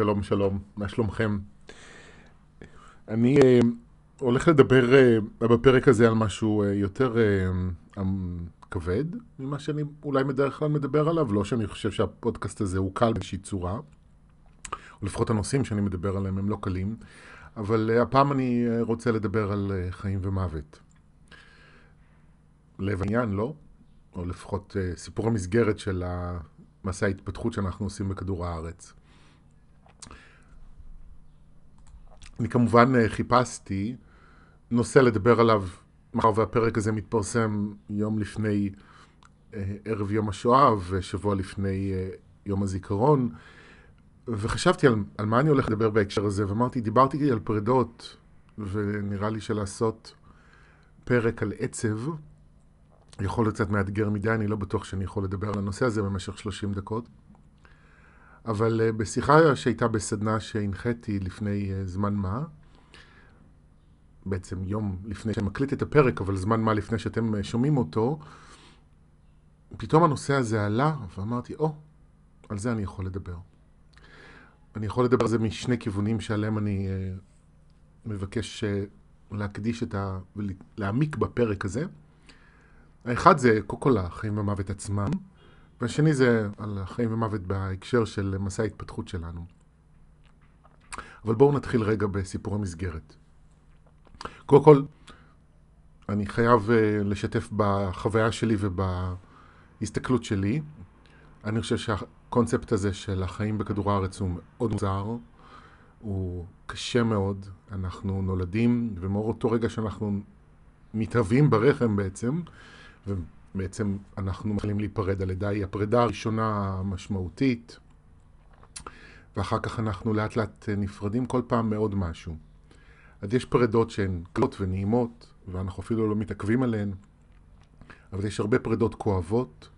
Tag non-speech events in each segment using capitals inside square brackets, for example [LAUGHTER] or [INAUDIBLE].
שלום, שלום, מה שלומכם? אני uh, הולך לדבר uh, בפרק הזה על משהו uh, יותר uh, um, כבד ממה שאני אולי בדרך כלל מדבר עליו, לא שאני חושב שהפודקאסט הזה הוא קל באיזושהי צורה, או לפחות הנושאים שאני מדבר עליהם הם לא קלים, אבל uh, הפעם אני uh, רוצה לדבר על uh, חיים ומוות. לב העניין, לא? או לפחות uh, סיפור המסגרת של מסע ההתפתחות שאנחנו עושים בכדור הארץ. אני כמובן אה, חיפשתי נושא לדבר עליו, מאחר והפרק הזה מתפרסם יום לפני אה, ערב יום השואה ושבוע לפני אה, יום הזיכרון, וחשבתי על, על מה אני הולך לדבר בהקשר הזה, ואמרתי, דיברתי על פרדות, ונראה לי שלעשות פרק על עצב, יכול להיות קצת מאתגר מדי, אני לא בטוח שאני יכול לדבר על הנושא הזה במשך 30 דקות. אבל uh, בשיחה שהייתה בסדנה שהנחיתי לפני uh, זמן מה, בעצם יום לפני שאני מקליט את הפרק, אבל זמן מה לפני שאתם uh, שומעים אותו, פתאום הנושא הזה עלה, ואמרתי, או, oh, על זה אני יכול לדבר. אני יכול לדבר על זה משני כיוונים שעליהם אני מבקש להקדיש את ה... ולהעמיק בפרק הזה. האחד זה קודם כל החיים והמוות עצמם, והשני זה על החיים ומוות בהקשר של מסע ההתפתחות שלנו. אבל בואו נתחיל רגע בסיפור המסגרת. קודם כל, אני חייב uh, לשתף בחוויה שלי ובהסתכלות שלי. אני חושב שהקונספט הזה של החיים בכדור הארץ הוא מאוד מוזר, הוא קשה מאוד. אנחנו נולדים, ומאותו רגע שאנחנו מתהווים ברחם בעצם, ובעצם אנחנו מתחילים להיפרד. הלידה היא הפרידה הראשונה המשמעותית, ואחר כך אנחנו לאט לאט נפרדים כל פעם מעוד משהו. אז יש פרידות שהן קלות ונעימות, ואנחנו אפילו לא מתעכבים עליהן, אבל יש הרבה פרידות כואבות,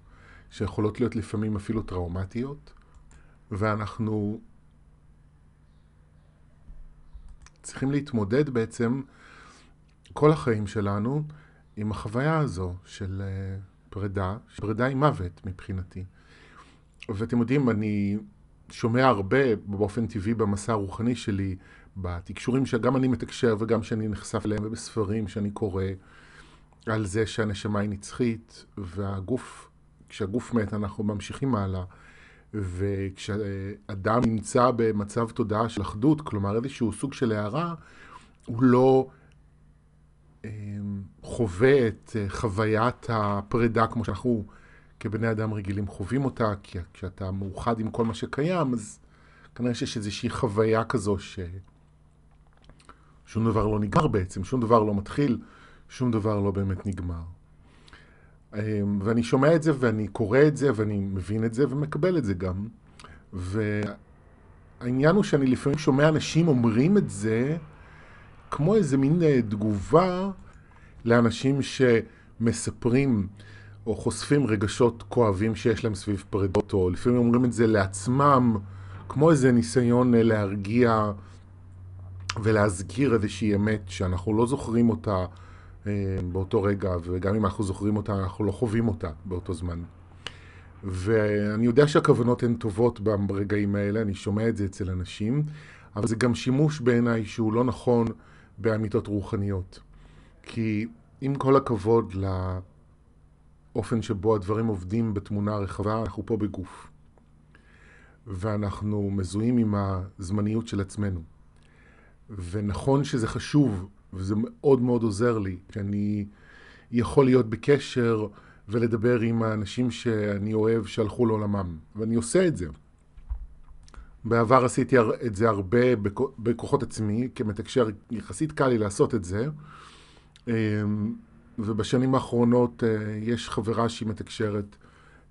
שיכולות להיות לפעמים אפילו טראומטיות, ואנחנו צריכים להתמודד בעצם כל החיים שלנו עם החוויה הזו של אה, פרידה, פרידה עם מוות מבחינתי. ואתם יודעים, אני שומע הרבה באופן טבעי במסע הרוחני שלי, בתקשורים שגם אני מתקשר וגם שאני נחשף אליהם ובספרים שאני קורא, על זה שהנשמה היא נצחית, והגוף, כשהגוף מת אנחנו ממשיכים הלאה, וכשאדם נמצא במצב תודעה של אחדות, כלומר איזשהו סוג של הערה, הוא לא... חווה את אה, חוויית הפרידה כמו שאנחנו כבני אדם רגילים חווים אותה, כי כשאתה מאוחד עם כל מה שקיים, אז כנראה שיש איזושהי חוויה כזו ששום דבר לא נגמר בעצם, שום דבר לא מתחיל, שום דבר לא באמת נגמר. אמ, ואני שומע את זה ואני קורא את זה ואני מבין את זה ומקבל את זה גם. והעניין הוא שאני לפעמים שומע אנשים אומרים את זה כמו איזה מין אה, תגובה לאנשים שמספרים או חושפים רגשות כואבים שיש להם סביב פרידות, או לפעמים אומרים את זה לעצמם, כמו איזה ניסיון אה, להרגיע ולהזכיר איזושהי אמת שאנחנו לא זוכרים אותה אה, באותו רגע, וגם אם אנחנו זוכרים אותה, אנחנו לא חווים אותה באותו זמן. ואני יודע שהכוונות הן טובות ברגעים האלה, אני שומע את זה אצל אנשים, אבל זה גם שימוש בעיניי שהוא לא נכון באמיתות רוחניות. כי עם כל הכבוד לאופן שבו הדברים עובדים בתמונה רחבה, אנחנו פה בגוף. ואנחנו מזוהים עם הזמניות של עצמנו. ונכון שזה חשוב, וזה מאוד מאוד עוזר לי, שאני יכול להיות בקשר ולדבר עם האנשים שאני אוהב שהלכו לעולמם. ואני עושה את זה. בעבר עשיתי את זה הרבה בכוחות עצמי, כמתקשר יחסית קל לי לעשות את זה. אמ, ובשנים האחרונות אה, יש חברה שהיא מתקשרת,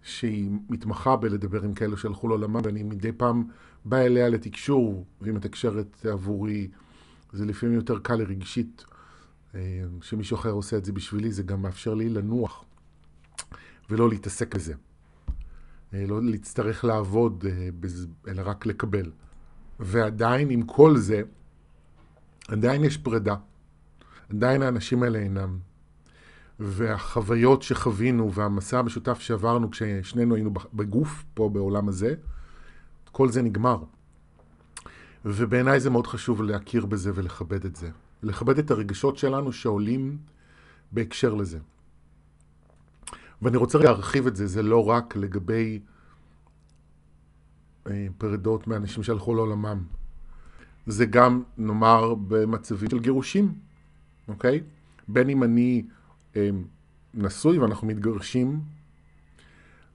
שהיא מתמחה בלדבר עם כאלו שהלכו לעולמם, ואני מדי פעם בא אליה לתקשור, והיא מתקשרת עבורי. זה לפעמים יותר קל לרגשית. אמ, שמישהו אחר עושה את זה בשבילי, זה גם מאפשר לי לנוח ולא להתעסק בזה. אה, לא להצטרך לעבוד, אה, אלא רק לקבל. ועדיין, עם כל זה, עדיין יש פרידה. עדיין האנשים האלה אינם. והחוויות שחווינו והמסע המשותף שעברנו כששנינו היינו בגוף פה בעולם הזה, כל זה נגמר. ובעיניי זה מאוד חשוב להכיר בזה ולכבד את זה. לכבד את הרגשות שלנו שעולים בהקשר לזה. ואני רוצה להרחיב את זה, זה לא רק לגבי אה, פרדות מאנשים שהלכו לעולמם. זה גם, נאמר, במצבים של גירושים, אוקיי? בין אם אני אה, נשוי ואנחנו מתגרשים,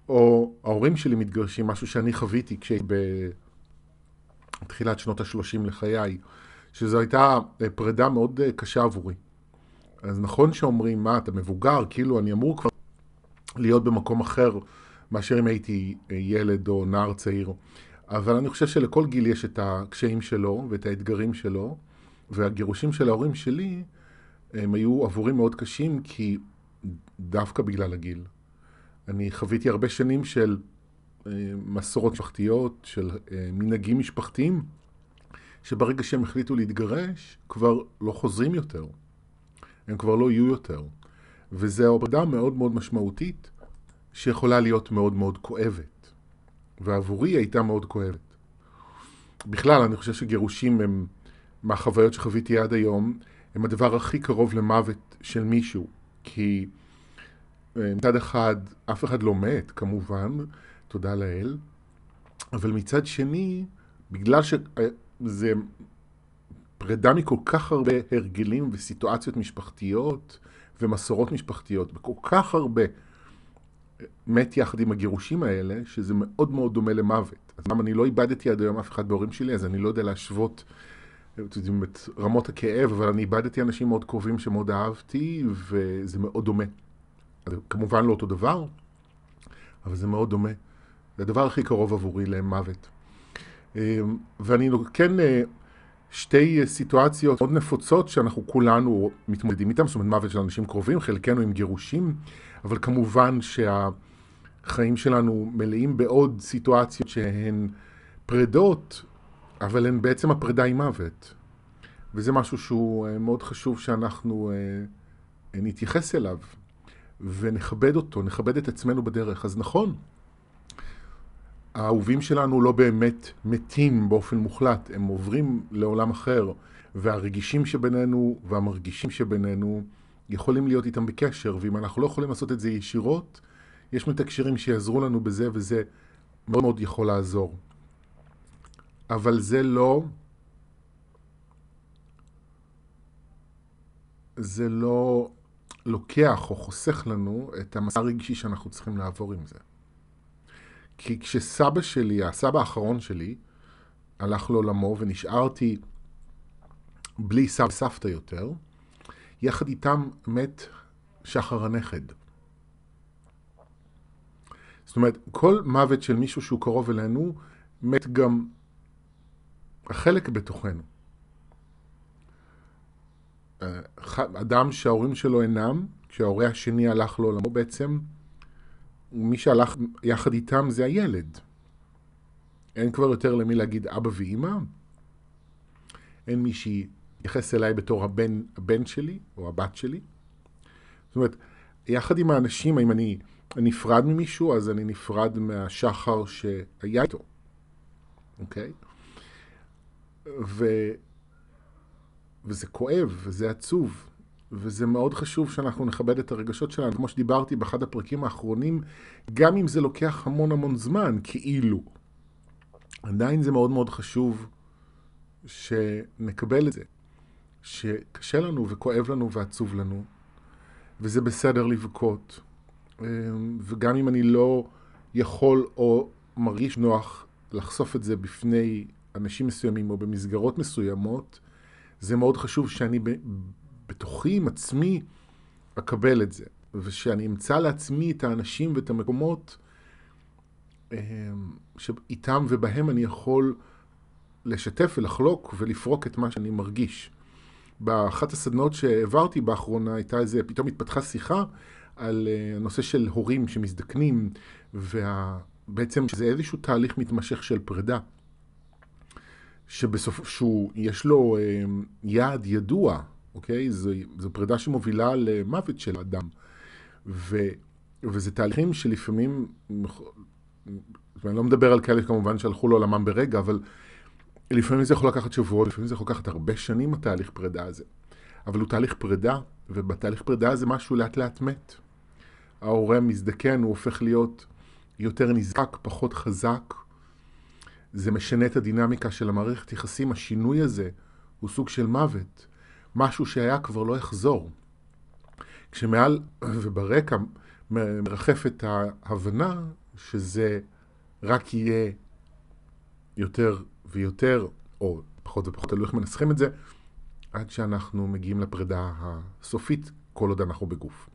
או ההורים שלי מתגרשים, משהו שאני חוויתי כשהייתי בתחילת שנות ה-30 לחיי, שזו הייתה אה, פרידה מאוד אה, קשה עבורי. אז נכון שאומרים, מה, אתה מבוגר, כאילו אני אמור כבר להיות במקום אחר מאשר אם הייתי ילד או נער צעיר. אבל אני חושב שלכל גיל יש את הקשיים שלו ואת האתגרים שלו, והגירושים של ההורים שלי הם היו עבורי מאוד קשים, כי דווקא בגלל הגיל. אני חוויתי הרבה שנים של אה, מסורות משפחתיות, של אה, מנהגים משפחתיים, שברגע שהם החליטו להתגרש, כבר לא חוזרים יותר. הם כבר לא יהיו יותר. וזו עבודה מאוד מאוד משמעותית, שיכולה להיות מאוד מאוד כואבת. ועבורי היא הייתה מאוד כואבת. בכלל, אני חושב שגירושים הם, מהחוויות שחוויתי עד היום, הם הדבר הכי קרוב למוות של מישהו. כי אה, מצד אחד, אף אחד לא מת, כמובן, תודה לאל, אבל מצד שני, בגלל שזה פרידה מכל כך הרבה הרגלים וסיטואציות משפחתיות ומסורות משפחתיות, וכל כך הרבה מת יחד עם הגירושים האלה, שזה מאוד מאוד דומה למוות. אז למה אני לא איבדתי עד היום אף אחד בהורים שלי, אז אני לא יודע להשוות את רמות הכאב, אבל אני איבדתי אנשים מאוד קרובים שמאוד אהבתי, וזה מאוד דומה. זה כמובן לא אותו דבר, אבל זה מאוד דומה. זה הדבר הכי קרוב עבורי למוות. אמ, ואני כן, אה, שתי סיטואציות מאוד נפוצות שאנחנו כולנו מתמודדים איתן, זאת אומרת מוות של אנשים קרובים, חלקנו עם גירושים, אבל כמובן שהחיים שלנו מלאים בעוד סיטואציות שהן פרדות, אבל הן בעצם הפרידה עם מוות. וזה משהו שהוא אה, מאוד חשוב שאנחנו אה, נתייחס אליו. ונכבד אותו, נכבד את עצמנו בדרך. אז נכון, האהובים שלנו לא באמת מתים באופן מוחלט, הם עוברים לעולם אחר, והרגישים שבינינו והמרגישים שבינינו יכולים להיות איתם בקשר, ואם אנחנו לא יכולים לעשות את זה ישירות, יש מתקשרים שיעזרו לנו בזה, וזה מאוד מאוד יכול לעזור. אבל זה לא... זה לא לוקח או חוסך לנו את המסע הרגשי שאנחנו צריכים לעבור עם זה. כי כשסבא שלי, הסבא האחרון שלי, הלך לעולמו ונשארתי בלי סבא וסבתא יותר, יחד איתם מת שחר הנכד. זאת אומרת, כל מוות של מישהו שהוא קרוב אלינו, מת גם החלק בתוכנו. אה, אדם שההורים שלו אינם, כשההורה השני הלך לעולמו בעצם, מי שהלך יחד איתם זה הילד. אין כבר יותר למי להגיד אבא ואימא. אין מי שיתייחס אליי בתור הבן, הבן שלי או הבת שלי. זאת אומרת, יחד עם האנשים, אם אני נפרד ממישהו, אז אני נפרד מהשחר שהיה איתו, אוקיי? ו... וזה כואב, וזה עצוב, וזה מאוד חשוב שאנחנו נכבד את הרגשות שלנו. כמו שדיברתי באחד הפרקים האחרונים, גם אם זה לוקח המון המון זמן, כאילו, עדיין זה מאוד מאוד חשוב שנקבל את זה, שקשה לנו וכואב לנו ועצוב לנו, וזה בסדר לבכות. אמ, וגם אם אני לא יכול או מרגיש נוח לחשוף את זה בפני אנשים מסוימים או במסגרות מסוימות, זה מאוד חשוב שאני בתוכי עם עצמי אקבל את זה, ושאני אמצא לעצמי את האנשים ואת המקומות אמ, שאיתם ובהם אני יכול לשתף ולחלוק ולפרוק את מה שאני מרגיש. באחת הסדנאות שהעברתי באחרונה הייתה איזה, פתאום התפתחה שיחה על אה, הנושא של הורים שמזדקנים, ובעצם שזה איזשהו תהליך מתמשך של פרידה. שבסוף, שהוא, יש לו אה, יעד ידוע, אוקיי? זו, זו פרידה שמובילה למוות של אדם. ו, וזה תהליכים שלפעמים, ואני לא מדבר על כאלה כמובן שהלכו לעולמם ברגע, אבל לפעמים זה יכול לקחת שבועות, לפעמים זה יכול לקחת הרבה שנים התהליך פרידה הזה. אבל הוא תהליך פרידה, ובתהליך פרידה הזה משהו לאט לאט מת. ההורה מזדקן, הוא הופך להיות יותר נזק, פחות חזק. זה משנה את הדינמיקה של המערכת יחסים. השינוי הזה הוא סוג של מוות. משהו שהיה כבר לא יחזור. כשמעל וברקע מרחפת ההבנה שזה רק יהיה יותר ויותר, או פחות ופחות, תלוי איך מנסחים את זה, עד שאנחנו מגיעים לפרידה הסופית, כל עוד אנחנו בגוף.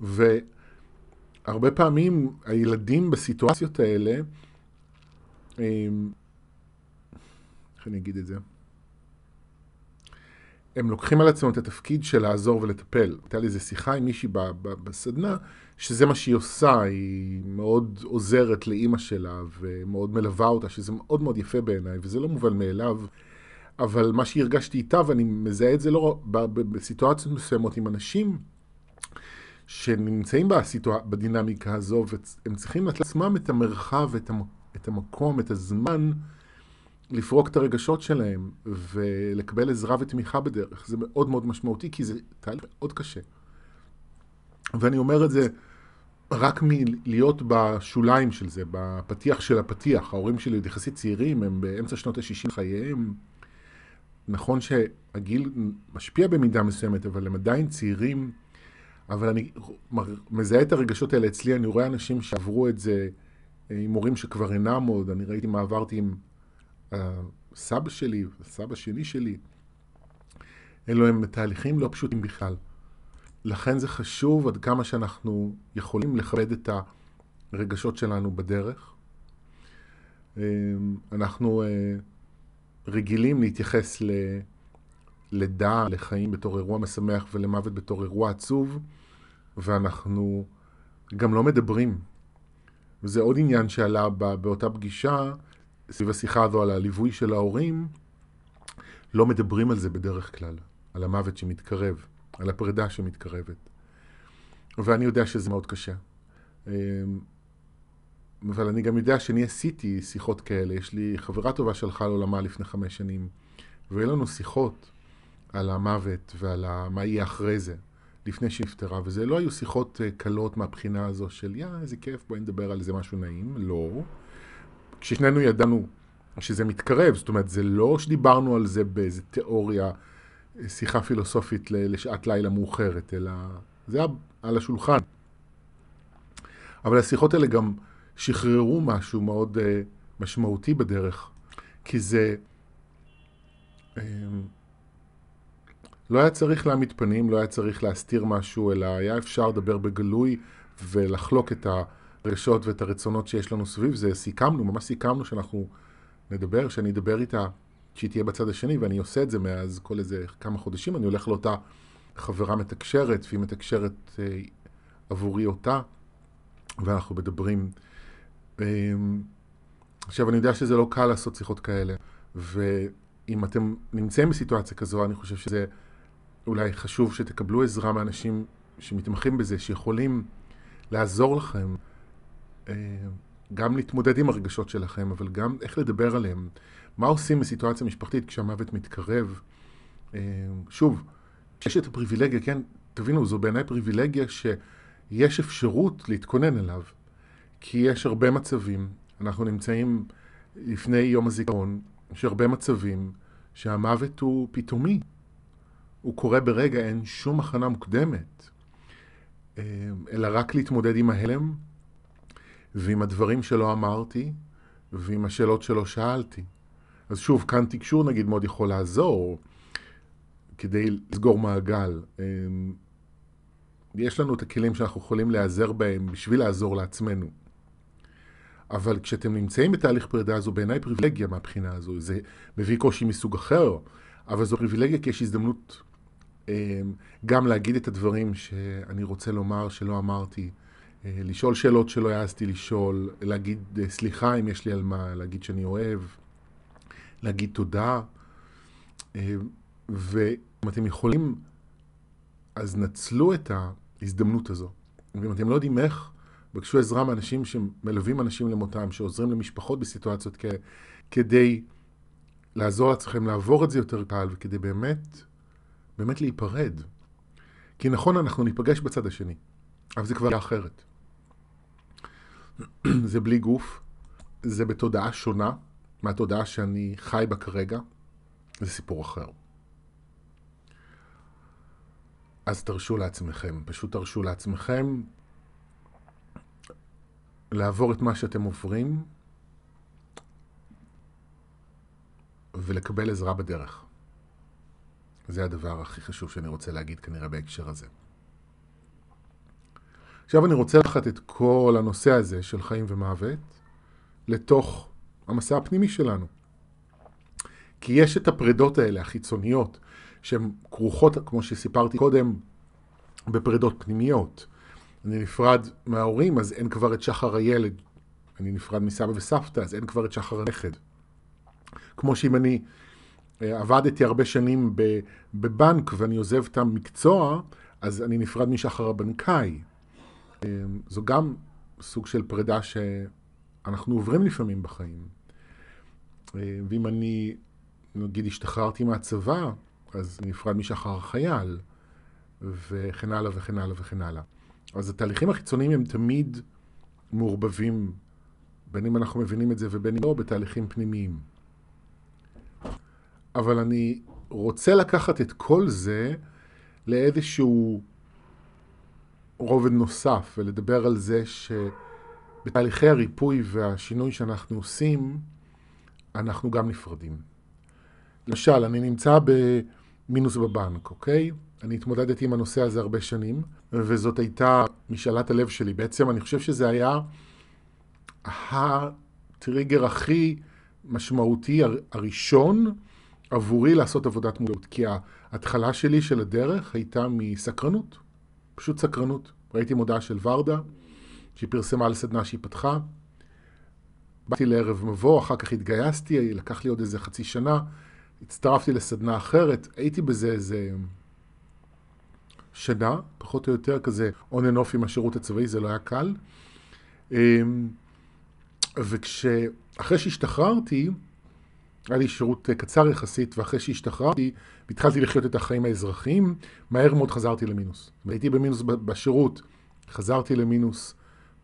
והרבה פעמים הילדים בסיטואציות האלה, איך אני אגיד את זה? הם לוקחים על עצמם את התפקיד של לעזור ולטפל. הייתה לי איזו שיחה עם מישהי בסדנה, שזה מה שהיא עושה, היא מאוד עוזרת לאימא שלה ומאוד מלווה אותה, שזה מאוד מאוד יפה בעיניי, וזה לא מובן מאליו. אבל מה שהרגשתי איתה, ואני מזהה את זה לא בסיטואציות מסוימות עם אנשים שנמצאים בסיטואציה, בדינמיקה הזו, והם צריכים לעצמם את המרחב, את, המ, את המקום, את הזמן, לפרוק את הרגשות שלהם ולקבל עזרה ותמיכה בדרך. זה מאוד מאוד משמעותי, כי זה תהליך מאוד קשה. ואני אומר את זה רק מלהיות בשוליים של זה, בפתיח של הפתיח. ההורים שלי עוד יחסית צעירים, הם באמצע שנות ה-60 חייהם. נכון שהגיל משפיע במידה מסוימת, אבל הם עדיין צעירים. אבל אני מזהה את הרגשות האלה אצלי, אני רואה אנשים שעברו את זה עם הורים שכבר אינם עוד, אני ראיתי מה עברתי עם הסבא שלי, הסבא שלי שלי. אלו הם תהליכים לא פשוטים בכלל. לכן זה חשוב עד כמה שאנחנו יכולים לכבד את הרגשות שלנו בדרך. אנחנו אה, רגילים להתייחס ללידה, לחיים בתור אירוע משמח ולמוות בתור אירוע עצוב, ואנחנו גם לא מדברים. וזה עוד עניין שעלה באותה פגישה, סביב השיחה הזו על הליווי של ההורים, לא מדברים על זה בדרך כלל, על המוות שמתקרב, על הפרידה שמתקרבת. ואני יודע שזה מאוד קשה. אמ, אבל אני גם יודע שאני עשיתי שיחות כאלה. יש לי חברה טובה שהלכה לעולמה לפני חמש שנים, והיו לנו שיחות על המוות ועל מה יהיה אחרי זה, לפני שהיא נפטרה, וזה לא היו שיחות אה, קלות מהבחינה הזו של יא, איזה כיף, בואי נדבר על איזה משהו נעים, לא. כששנינו ידענו שזה מתקרב, זאת אומרת, זה לא שדיברנו על זה באיזה תיאוריה, שיחה פילוסופית לשעת לילה מאוחרת, אלא זה היה על השולחן. אבל השיחות האלה גם שחררו משהו מאוד uh, משמעותי בדרך, כי זה... Um, לא היה צריך להעמיד פנים, לא היה צריך להסתיר משהו, אלא היה אפשר לדבר בגלוי ולחלוק את הרגשות ואת הרצונות שיש לנו סביב זה. סיכמנו, ממש סיכמנו שאנחנו נדבר, שאני אדבר איתה, שהיא תהיה בצד השני, ואני עושה את זה מאז כל איזה כמה חודשים, אני הולך לאותה חברה מתקשרת, והיא מתקשרת אה, עבורי אותה, ואנחנו מדברים. אה, עכשיו, אני יודע שזה לא קל לעשות שיחות כאלה, ואם אתם נמצאים בסיטואציה כזו, אני חושב שזה אולי חשוב שתקבלו עזרה מאנשים שמתמחים בזה, שיכולים לעזור לכם. גם להתמודד עם הרגשות שלכם, אבל גם איך לדבר עליהם. מה עושים בסיטואציה משפחתית כשהמוות מתקרב? אה, שוב, כשיש את הפריבילגיה, כן, תבינו, זו בעיניי פריבילגיה שיש אפשרות להתכונן אליו. כי יש הרבה מצבים, אנחנו נמצאים לפני יום הזיכרון, יש הרבה מצבים שהמוות הוא פתאומי. הוא קורה ברגע, אין שום הכנה מוקדמת. אה, אלא רק להתמודד עם ההלם ועם הדברים שלא אמרתי, ועם השאלות שלא שאלתי. אז שוב, כאן תקשור נגיד מאוד יכול לעזור כדי לסגור מעגל. אמ, יש לנו את הכלים שאנחנו יכולים להיעזר בהם בשביל לעזור לעצמנו. אבל כשאתם נמצאים בתהליך פרידה זו בעיניי פריבילגיה מהבחינה הזו. זה מביא קושי מסוג אחר, אבל זו פריבילגיה כי יש הזדמנות אמ, גם להגיד את הדברים שאני רוצה לומר שלא אמרתי, לשאול שאלות שלא העזתי לשאול, להגיד אה, סליחה אם יש לי על מה, להגיד שאני אוהב, להגיד תודה. אה, ואם אתם יכולים, אז נצלו את ההזדמנות הזו. ואם אתם לא יודעים איך, בקשו עזרה מאנשים שמלווים אנשים למותם, שעוזרים למשפחות בסיטואציות כ... כדי לעזור לעצמכם לעבור את זה יותר קל, וכדי באמת, באמת להיפרד. כי נכון, אנחנו ניפגש בצד השני, אבל זה כבר יהיה אחרת. [CLEARS THROAT] זה בלי גוף, זה בתודעה שונה מהתודעה שאני חי בה כרגע, זה סיפור אחר. אז תרשו לעצמכם, פשוט תרשו לעצמכם לעבור את מה שאתם עוברים ולקבל עזרה בדרך. זה הדבר הכי חשוב שאני רוצה להגיד כנראה בהקשר הזה. עכשיו אני רוצה לקחת את כל הנושא הזה של חיים ומוות לתוך המסע הפנימי שלנו. כי יש את הפרדות האלה, החיצוניות, שהן כרוכות, כמו שסיפרתי קודם, בפרדות פנימיות. אני נפרד מההורים, אז אין כבר את שחר הילד. אני נפרד מסבא וסבתא, אז אין כבר את שחר הנכד. כמו שאם אני אה, עבדתי הרבה שנים בבנק ואני עוזב את המקצוע, אז אני נפרד משחר הבנקאי. אה, זו גם סוג של פרידה שאנחנו עוברים לפעמים בחיים. אה, ואם אני, נגיד, השתחררתי מהצבא, אז נפרד משחר החייל, וכן הלאה וכן הלאה וכן הלאה. אז התהליכים החיצוניים הם תמיד מעורבבים, בין אם אנחנו מבינים את זה ובין אם לא, בתהליכים פנימיים. אבל אני רוצה לקחת את כל זה לאיזשהו רובד נוסף, ולדבר על זה שבתהליכי הריפוי והשינוי שאנחנו עושים, אנחנו גם נפרדים. למשל, אני נמצא במינוס בבנק, אוקיי? אני התמודדתי עם הנושא הזה הרבה שנים, וזאת הייתה משאלת הלב שלי. בעצם אני חושב שזה היה הטריגר הכי משמעותי הראשון עבורי לעשות עבודת מודעות. כי ההתחלה שלי של הדרך הייתה מסקרנות, פשוט סקרנות. ראיתי מודעה של ורדה, שהיא פרסמה על סדנה שהיא פתחה. באתי לערב מבוא, אחר כך התגייסתי, לקח לי עוד איזה חצי שנה, הצטרפתי לסדנה אחרת, הייתי בזה איזה שנה, פחות או יותר כזה on and off עם השירות הצבאי, זה לא היה קל. אמ, וכשאחרי שהשתחררתי, היה לי שירות קצר יחסית, ואחרי שהשתחררתי, והתחלתי לחיות את החיים האזרחיים, מהר מאוד חזרתי למינוס. הייתי במינוס בשירות, חזרתי למינוס,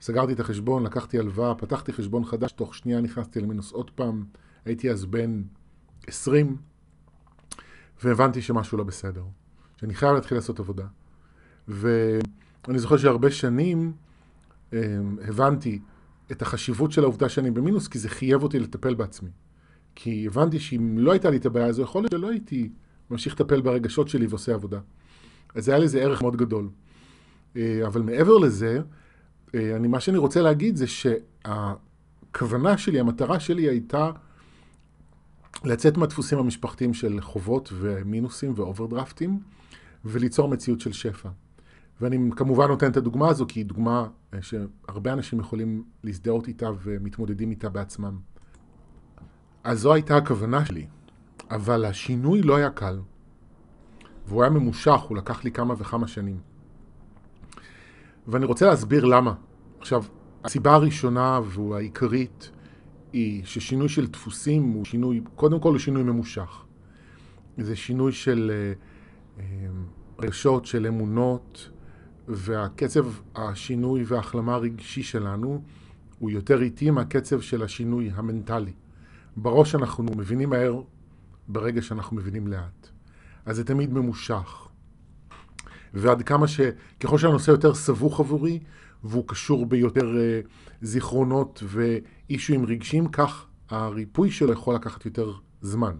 סגרתי את החשבון, לקחתי הלוואה, פתחתי חשבון חדש, תוך שנייה נכנסתי למינוס עוד פעם, הייתי אז בן 20, והבנתי שמשהו לא בסדר, שאני חייב להתחיל לעשות עבודה. ואני זוכר שהרבה שנים אה, הבנתי את החשיבות של העובדה שאני במינוס, כי זה חייב אותי לטפל בעצמי. כי הבנתי שאם לא הייתה לי את הבעיה הזו, יכול להיות שלא הייתי ממשיך לטפל ברגשות שלי ועושה עבודה. אז היה לזה ערך מאוד גדול. אה, אבל מעבר לזה, אה, אני, מה שאני רוצה להגיד זה שהכוונה שלי, המטרה שלי הייתה לצאת מהדפוסים המשפחתיים של חובות ומינוסים ואוברדרפטים, וליצור מציאות של שפע. ואני כמובן נותן את הדוגמה הזו, כי היא דוגמה אה, שהרבה אנשים יכולים להזדהות איתה ומתמודדים איתה בעצמם. אז זו הייתה הכוונה שלי, אבל השינוי לא היה קל, והוא היה ממושך, הוא לקח לי כמה וכמה שנים. ואני רוצה להסביר למה. עכשיו, הסיבה הראשונה והעיקרית היא ששינוי של דפוסים הוא שינוי, קודם כל הוא שינוי ממושך. זה שינוי של uh, uh, רגשות, של אמונות, והקצב השינוי וההחלמה הרגשי שלנו הוא יותר איטי מהקצב של השינוי המנטלי. בראש אנחנו מבינים מהר ברגע שאנחנו מבינים לאט. אז זה תמיד ממושך. ועד כמה ש... ככל שהנושא יותר סבוך עבורי, והוא קשור ביותר uh, זיכרונות ואישויים רגשיים, כך הריפוי שלו יכול לקחת יותר זמן.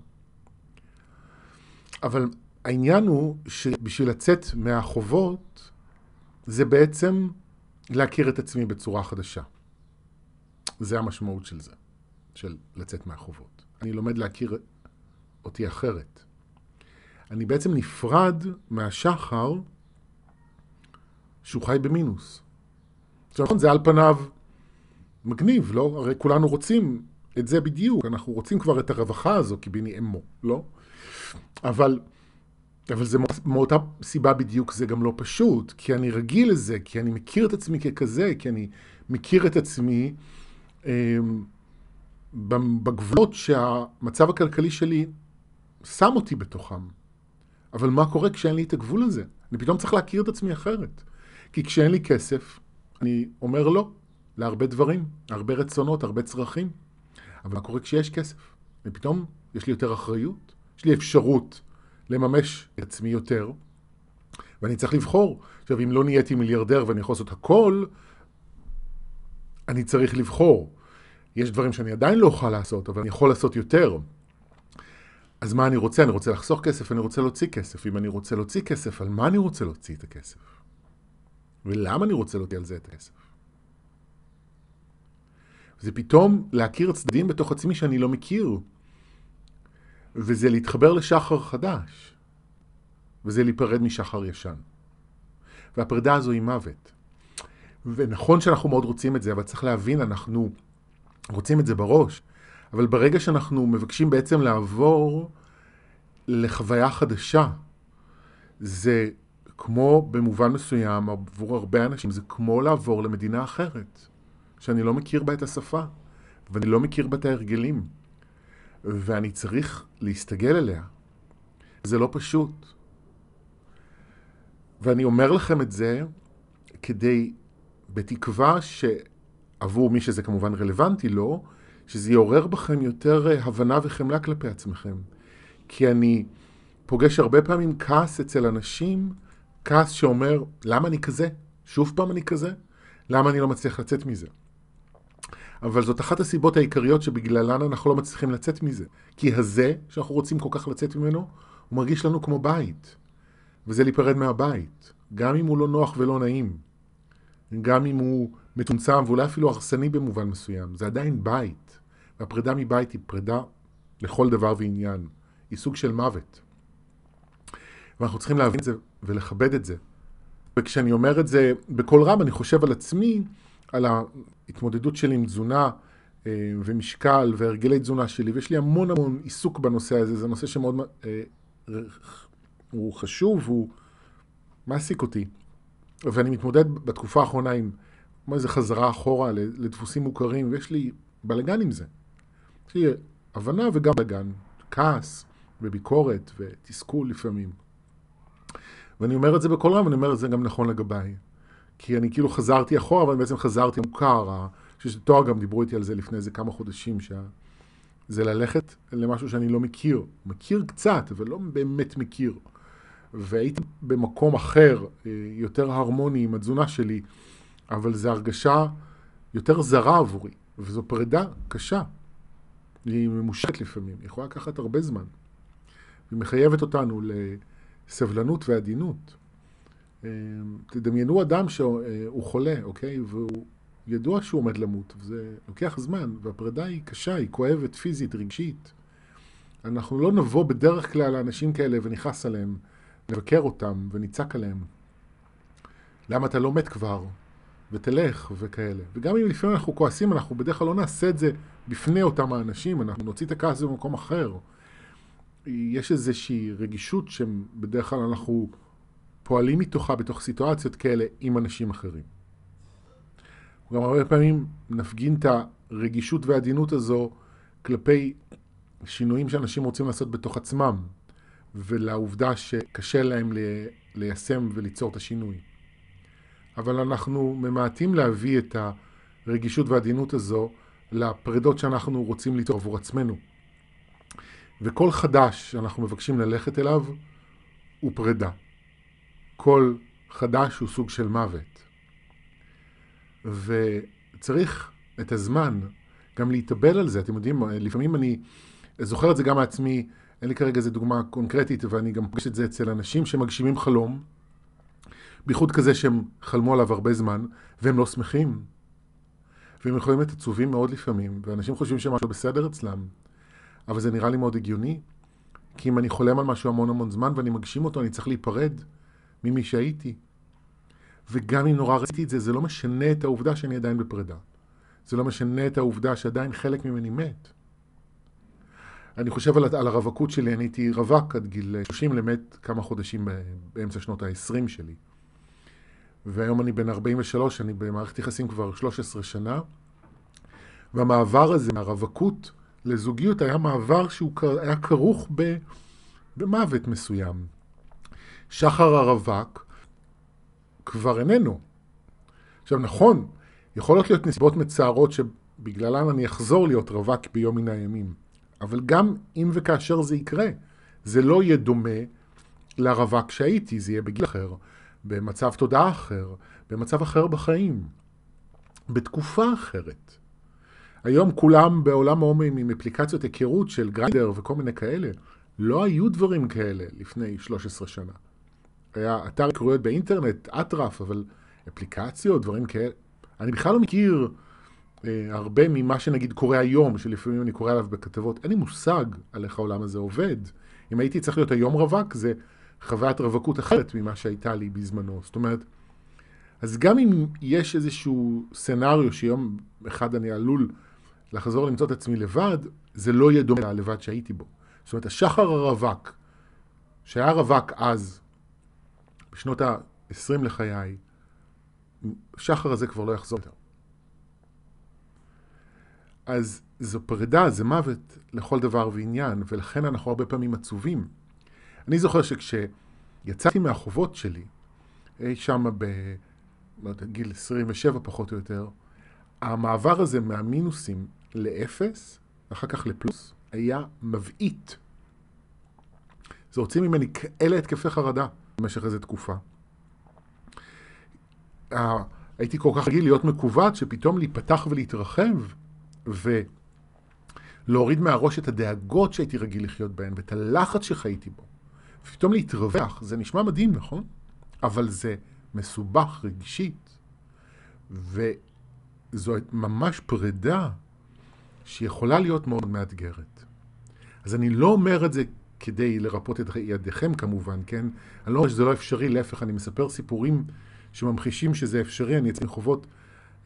אבל העניין הוא שבשביל לצאת מהחובות, זה בעצם להכיר את עצמי בצורה חדשה. זה המשמעות של זה, של לצאת מהחובות. אני לומד להכיר אותי אחרת. אני בעצם נפרד מהשחר שהוא חי במינוס. עכשיו נכון, זה על פניו מגניב, לא? הרי כולנו רוצים את זה בדיוק, אנחנו רוצים כבר את הרווחה הזו, כי ביני אמו, לא? אבל, אבל זה מאותה סיבה בדיוק זה גם לא פשוט, כי אני רגיל לזה, כי אני מכיר את עצמי ככזה, כי אני מכיר את עצמי בגבולות שהמצב הכלכלי שלי שם אותי בתוכם. אבל מה קורה כשאין לי את הגבול הזה? אני פתאום צריך להכיר את עצמי אחרת. כי כשאין לי כסף, אני אומר לא להרבה דברים, הרבה רצונות, הרבה צרכים. אבל מה קורה כשיש כסף? ופתאום יש לי יותר אחריות, יש לי אפשרות לממש את עצמי יותר, ואני צריך לבחור. עכשיו, אם לא נהייתי מיליארדר ואני יכול לעשות הכל, אני צריך לבחור. יש דברים שאני עדיין לא אוכל לעשות, אבל אני יכול לעשות יותר. אז מה אני רוצה? אני רוצה לחסוך כסף, אני רוצה להוציא כסף. אם אני רוצה להוציא כסף, על מה אני רוצה להוציא את הכסף? ולמה אני רוצה להוציא על זה את הכסף? זה פתאום להכיר צדדים בתוך עצמי שאני לא מכיר. וזה להתחבר לשחר חדש. וזה להיפרד משחר ישן. והפרידה הזו היא מוות. ונכון שאנחנו מאוד רוצים את זה, אבל צריך להבין, אנחנו רוצים את זה בראש. אבל ברגע שאנחנו מבקשים בעצם לעבור לחוויה חדשה, זה כמו במובן מסוים, עבור הרבה אנשים, זה כמו לעבור למדינה אחרת, שאני לא מכיר בה את השפה, ואני לא מכיר בה את ההרגלים, ואני צריך להסתגל אליה. זה לא פשוט. ואני אומר לכם את זה כדי, בתקווה שעבור מי שזה כמובן רלוונטי לו, שזה יעורר בכם יותר אה, הבנה וחמלה כלפי עצמכם. כי אני פוגש הרבה פעמים כעס אצל אנשים, כעס שאומר, למה אני כזה? שוב פעם אני כזה? למה אני לא מצליח לצאת מזה? אבל זאת אחת הסיבות העיקריות שבגללן אנחנו לא מצליחים לצאת מזה. כי הזה, שאנחנו רוצים כל כך לצאת ממנו, הוא מרגיש לנו כמו בית. וזה להיפרד מהבית. גם אם הוא לא נוח ולא נעים. גם אם הוא מצומצם ואולי אפילו הרסני במובן מסוים. זה עדיין בית. והפרידה מבית היא פרידה לכל דבר ועניין. היא סוג של מוות. ואנחנו צריכים להבין את זה ולכבד את זה. וכשאני אומר את זה בקול רם, אני חושב על עצמי, על ההתמודדות שלי עם תזונה אה, ומשקל והרגלי תזונה שלי, ויש לי המון המון עיסוק בנושא הזה, זה נושא שמאוד אה, הוא חשוב, הוא מעסיק אותי. ואני מתמודד בתקופה האחרונה עם כמו איזו חזרה אחורה לדפוסים מוכרים, ויש לי בלאגן עם זה. יש לי הבנה וגם בלאגן, כעס וביקורת ותסכול לפעמים. ואני אומר את זה בקול רם, ואני אומר את זה גם נכון לגביי. כי אני כאילו חזרתי אחורה, אבל בעצם חזרתי מוכר. שיש תואר גם דיברו איתי על זה לפני איזה כמה חודשים, שזה ללכת למשהו שאני לא מכיר. מכיר קצת, אבל לא באמת מכיר. והייתי במקום אחר, אה, יותר הרמוני עם התזונה שלי, אבל זו הרגשה יותר זרה עבורי, וזו פרידה קשה. היא ממושכת לפעמים, היא יכולה לקחת הרבה זמן. היא מחייבת אותנו לסבלנות ועדינות. אה, תדמיינו אדם שהוא חולה, אוקיי? והוא ידוע שהוא עומד למות, וזה לוקח זמן, והפרידה היא קשה, היא כואבת פיזית, רגשית. אנחנו לא נבוא בדרך כלל לאנשים כאלה ונכעס עליהם, נבקר אותם ונצעק עליהם. למה אתה לא מת כבר? ותלך וכאלה. וגם אם לפעמים אנחנו כועסים, אנחנו בדרך כלל לא נעשה את זה בפני אותם האנשים, אנחנו נוציא את הכעס במקום אחר. יש איזושהי רגישות שבדרך כלל אנחנו פועלים מתוכה בתוך סיטואציות כאלה עם אנשים אחרים. גם הרבה פעמים נפגין את הרגישות והעדינות הזו כלפי שינויים שאנשים רוצים לעשות בתוך עצמם, ולעובדה שקשה להם ליישם וליצור את השינוי. אבל אנחנו ממעטים להביא את הרגישות והעדינות הזו לפרידות שאנחנו רוצים ליצור עבור עצמנו. וכל חדש שאנחנו מבקשים ללכת אליו הוא פרידה. כל חדש הוא סוג של מוות. וצריך את הזמן גם להתאבל על זה. אתם יודעים, לפעמים אני זוכר את זה גם מעצמי, אין לי כרגע איזה דוגמה קונקרטית, ואני גם פוגש את זה אצל אנשים שמגשימים חלום, בייחוד כזה שהם חלמו עליו הרבה זמן, והם לא שמחים. והם יכולים להיות עצובים מאוד לפעמים, ואנשים חושבים שמשהו בסדר אצלם. אבל זה נראה לי מאוד הגיוני, כי אם אני חולם על משהו המון המון זמן ואני מגשים אותו, אני צריך להיפרד ממי שהייתי. וגם אם נורא רציתי את זה, זה לא משנה את העובדה שאני עדיין בפרידה. זה לא משנה את העובדה שעדיין חלק ממני מת. אני חושב על, על הרווקות שלי, אני הייתי רווק עד גיל 30, למת כמה חודשים באמצע שנות ה-20 שלי. והיום אני בן 43, אני במערכת יחסים כבר 13 שנה, והמעבר הזה מהרווקות לזוגיות היה מעבר שהוא היה כרוך ב, במוות מסוים. שחר הרווק כבר איננו. עכשיו נכון, יכולות להיות נסיבות מצערות שבגללן אני אחזור להיות רווק ביום מן הימים, אבל גם אם וכאשר זה יקרה, זה לא יהיה דומה לרווק שהייתי, זה יהיה בגיל אחר, במצב תודעה אחר, במצב אחר בחיים, בתקופה אחרת. היום כולם בעולם ההומואים עם אפליקציות היכרות של גריינדר וכל מיני כאלה. לא היו דברים כאלה לפני 13 שנה. היה אתר היכרויות באינטרנט, אטרף, אבל אפליקציות, דברים כאלה. אני בכלל לא מכיר אה, הרבה ממה שנגיד קורה היום, שלפעמים אני קורא עליו בכתבות. אין לי מושג על איך העולם הזה עובד. אם הייתי צריך להיות היום רווק, זה חוויית רווקות אחרת ממה שהייתה לי בזמנו. זאת אומרת, אז גם אם יש איזשהו סצנריו שיום אחד אני עלול לחזור למצוא את עצמי לבד, זה לא יהיה דומה ללבד שהייתי בו. זאת אומרת, השחר הרווק, שהיה רווק אז, בשנות ה-20 לחיי, השחר הזה כבר לא יחזור יותר. אז זו פרידה, זה מוות לכל דבר ועניין, ולכן אנחנו הרבה פעמים עצובים. אני זוכר שכשיצאתי מהחובות שלי, אי שם בגיל 27 פחות או יותר, המעבר הזה מהמינוסים לאפס, אחר כך לפלוס, היה מבעית. זה הוציא ממני כאלה התקפי חרדה במשך איזו תקופה. הייתי כל כך רגיל להיות מכוות, שפתאום להיפתח ולהתרחב, ולהוריד מהראש את הדאגות שהייתי רגיל לחיות בהן, ואת הלחץ שחייתי בו. ופתאום להתרווח, זה נשמע מדהים, נכון? אבל זה מסובך רגשית, וזו ממש פרידה שיכולה להיות מאוד מאתגרת. אז אני לא אומר את זה כדי לרפות את ידיכם כמובן, כן? אני לא אומר שזה לא אפשרי, להפך, אני מספר סיפורים שממחישים שזה אפשרי, אני יצא מחובות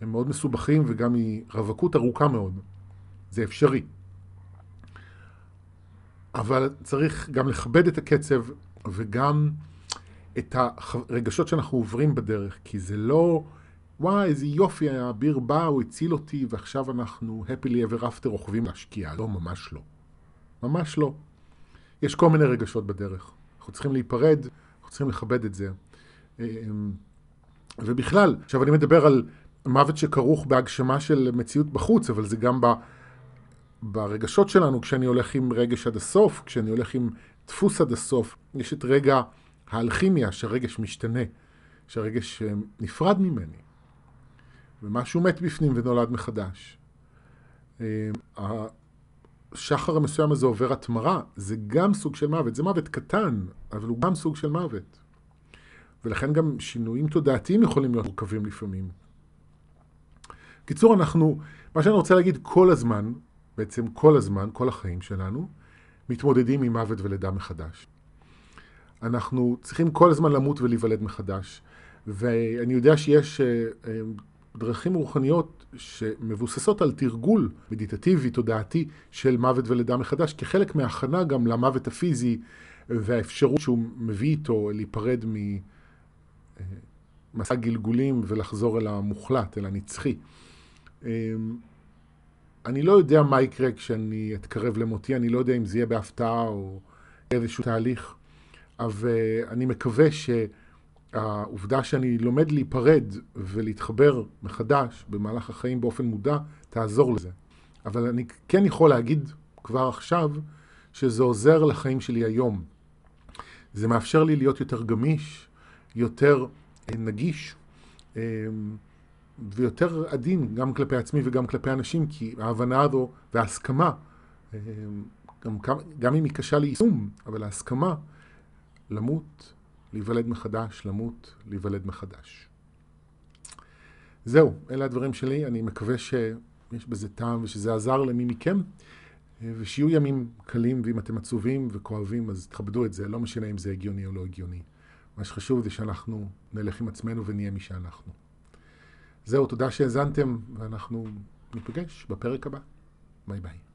הם מאוד מסובכים וגם מרווקות ארוכה מאוד. זה אפשרי. אבל צריך גם לכבד את הקצב וגם את הרגשות שאנחנו עוברים בדרך, כי זה לא, וואי, איזה יופי, האביר בא, הוא הציל אותי, ועכשיו אנחנו happily ever after רוכבים להשקיע. לא, ממש לא. ממש לא. יש כל מיני רגשות בדרך. אנחנו צריכים להיפרד, אנחנו צריכים לכבד את זה. אמ, ובכלל, עכשיו אני מדבר על מוות שכרוך בהגשמה של מציאות בחוץ, אבל זה גם ב... ברגשות שלנו, כשאני הולך עם רגש עד הסוף, כשאני הולך עם דפוס עד הסוף, יש את רגע האלכימיה, שהרגש משתנה, שהרגש אה, נפרד ממני, ומשהו מת בפנים ונולד מחדש. אה, השחר המסוים הזה עובר התמרה, זה גם סוג של מוות, זה מוות קטן, אבל הוא גם סוג של מוות. ולכן גם שינויים תודעתיים יכולים להיות מורכבים לפעמים. קיצור, אנחנו, מה שאני רוצה להגיד כל הזמן, בעצם כל הזמן, כל החיים שלנו, מתמודדים עם מוות ולידה מחדש. אנחנו צריכים כל הזמן למות ולהיוולד מחדש. ואני יודע שיש אה, אה, דרכים רוחניות שמבוססות על תרגול מדיטטיבי, תודעתי, של מוות ולידה מחדש, כחלק מהכנה גם למוות הפיזי והאפשרות שהוא מביא איתו להיפרד ממסע גלגולים ולחזור אל המוחלט, אל הנצחי. אני לא יודע מה יקרה כשאני אתקרב למותי, אני לא יודע אם זה יהיה בהפתעה או איזשהו תהליך, אבל אני מקווה שהעובדה שאני לומד להיפרד ולהתחבר מחדש במהלך החיים באופן מודע, תעזור לזה. אבל אני כן יכול להגיד כבר עכשיו שזה עוזר לחיים שלי היום. זה מאפשר לי להיות יותר גמיש, יותר נגיש. ויותר עדין גם כלפי עצמי וגם כלפי אנשים, כי ההבנה הזו וההסכמה, אה, גם, גם אם היא קשה ליישום, אבל ההסכמה למות, להיוולד מחדש, למות, להיוולד מחדש. זהו, אלה הדברים שלי, אני מקווה שיש בזה טעם ושזה עזר למי מכם, אה, ושיהיו ימים קלים, ואם אתם עצובים וכואבים, אז תכבדו את זה, לא משנה אם זה הגיוני או לא הגיוני. מה שחשוב זה שאנחנו נלך עם עצמנו ונהיה מי שאנחנו. זהו, תודה שהאזנתם, ואנחנו ניפגש בפרק הבא. ביי ביי.